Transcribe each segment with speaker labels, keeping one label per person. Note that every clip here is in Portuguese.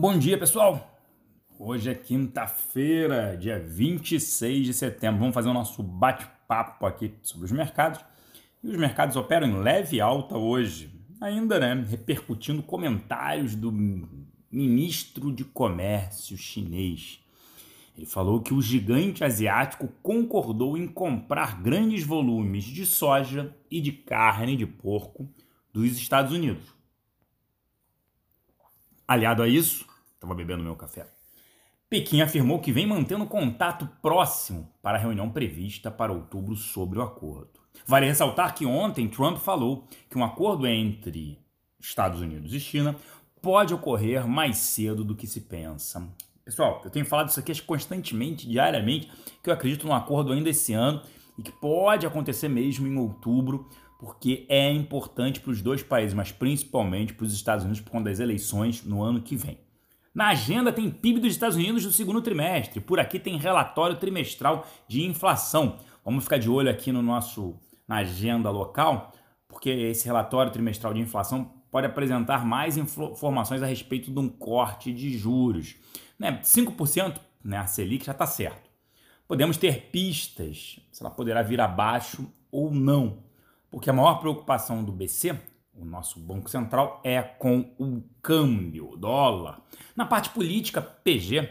Speaker 1: Bom dia, pessoal! Hoje é quinta-feira, dia 26 de setembro. Vamos fazer o nosso bate-papo aqui sobre os mercados. E os mercados operam em leve alta hoje, ainda, né? Repercutindo comentários do ministro de Comércio chinês. Ele falou que o gigante asiático concordou em comprar grandes volumes de soja e de carne de porco dos Estados Unidos Aliado a isso, estava bebendo meu café. Pequim afirmou que vem mantendo contato próximo para a reunião prevista para outubro sobre o acordo. Vale ressaltar que ontem Trump falou que um acordo entre Estados Unidos e China pode ocorrer mais cedo do que se pensa. Pessoal, eu tenho falado isso aqui constantemente, diariamente, que eu acredito num acordo ainda esse ano e que pode acontecer mesmo em outubro, porque é importante para os dois países, mas principalmente para os Estados Unidos por conta das eleições no ano que vem. Na agenda tem PIB dos Estados Unidos do segundo trimestre, por aqui tem relatório trimestral de inflação. Vamos ficar de olho aqui no nosso na agenda local, porque esse relatório trimestral de inflação pode apresentar mais informações a respeito de um corte de juros. Né? 5%, né, a Selic já está certo. Podemos ter pistas se ela poderá vir abaixo ou não. Porque a maior preocupação do BC, o nosso Banco Central, é com o câmbio, dólar. Na parte política, PG,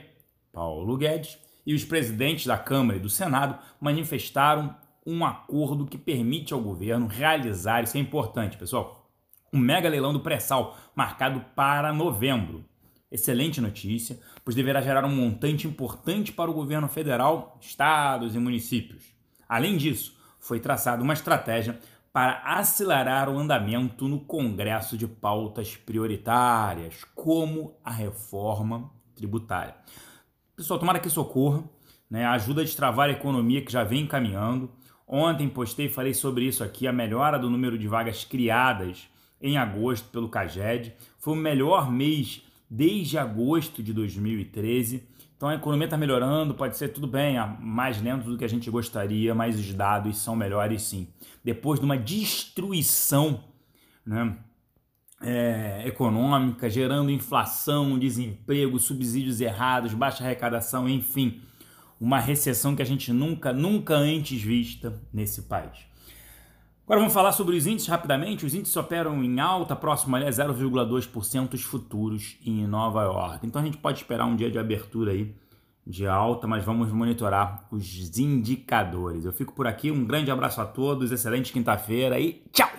Speaker 1: Paulo Guedes, e os presidentes da Câmara e do Senado manifestaram um acordo que permite ao governo realizar, isso é importante, pessoal, um mega leilão do pré-sal marcado para novembro. Excelente notícia, pois deverá gerar um montante importante para o governo federal, estados e municípios. Além disso, foi traçada uma estratégia para acelerar o andamento no Congresso de pautas prioritárias, como a reforma tributária. Pessoal, tomara que isso ocorra, né? ajuda a destravar a economia que já vem caminhando. Ontem postei e falei sobre isso aqui, a melhora do número de vagas criadas em agosto pelo CAGED. Foi o melhor mês desde agosto de 2013. Então a economia está melhorando, pode ser tudo bem, mais lento do que a gente gostaria, mas os dados são melhores sim. Depois de uma destruição né, é, econômica, gerando inflação, desemprego, subsídios errados, baixa arrecadação, enfim, uma recessão que a gente nunca, nunca antes vista nesse país. Agora vamos falar sobre os índices rapidamente. Os índices operam em alta, próximo a 0,2% os futuros em Nova York. Então a gente pode esperar um dia de abertura aí de alta, mas vamos monitorar os indicadores. Eu fico por aqui, um grande abraço a todos, excelente quinta-feira e tchau!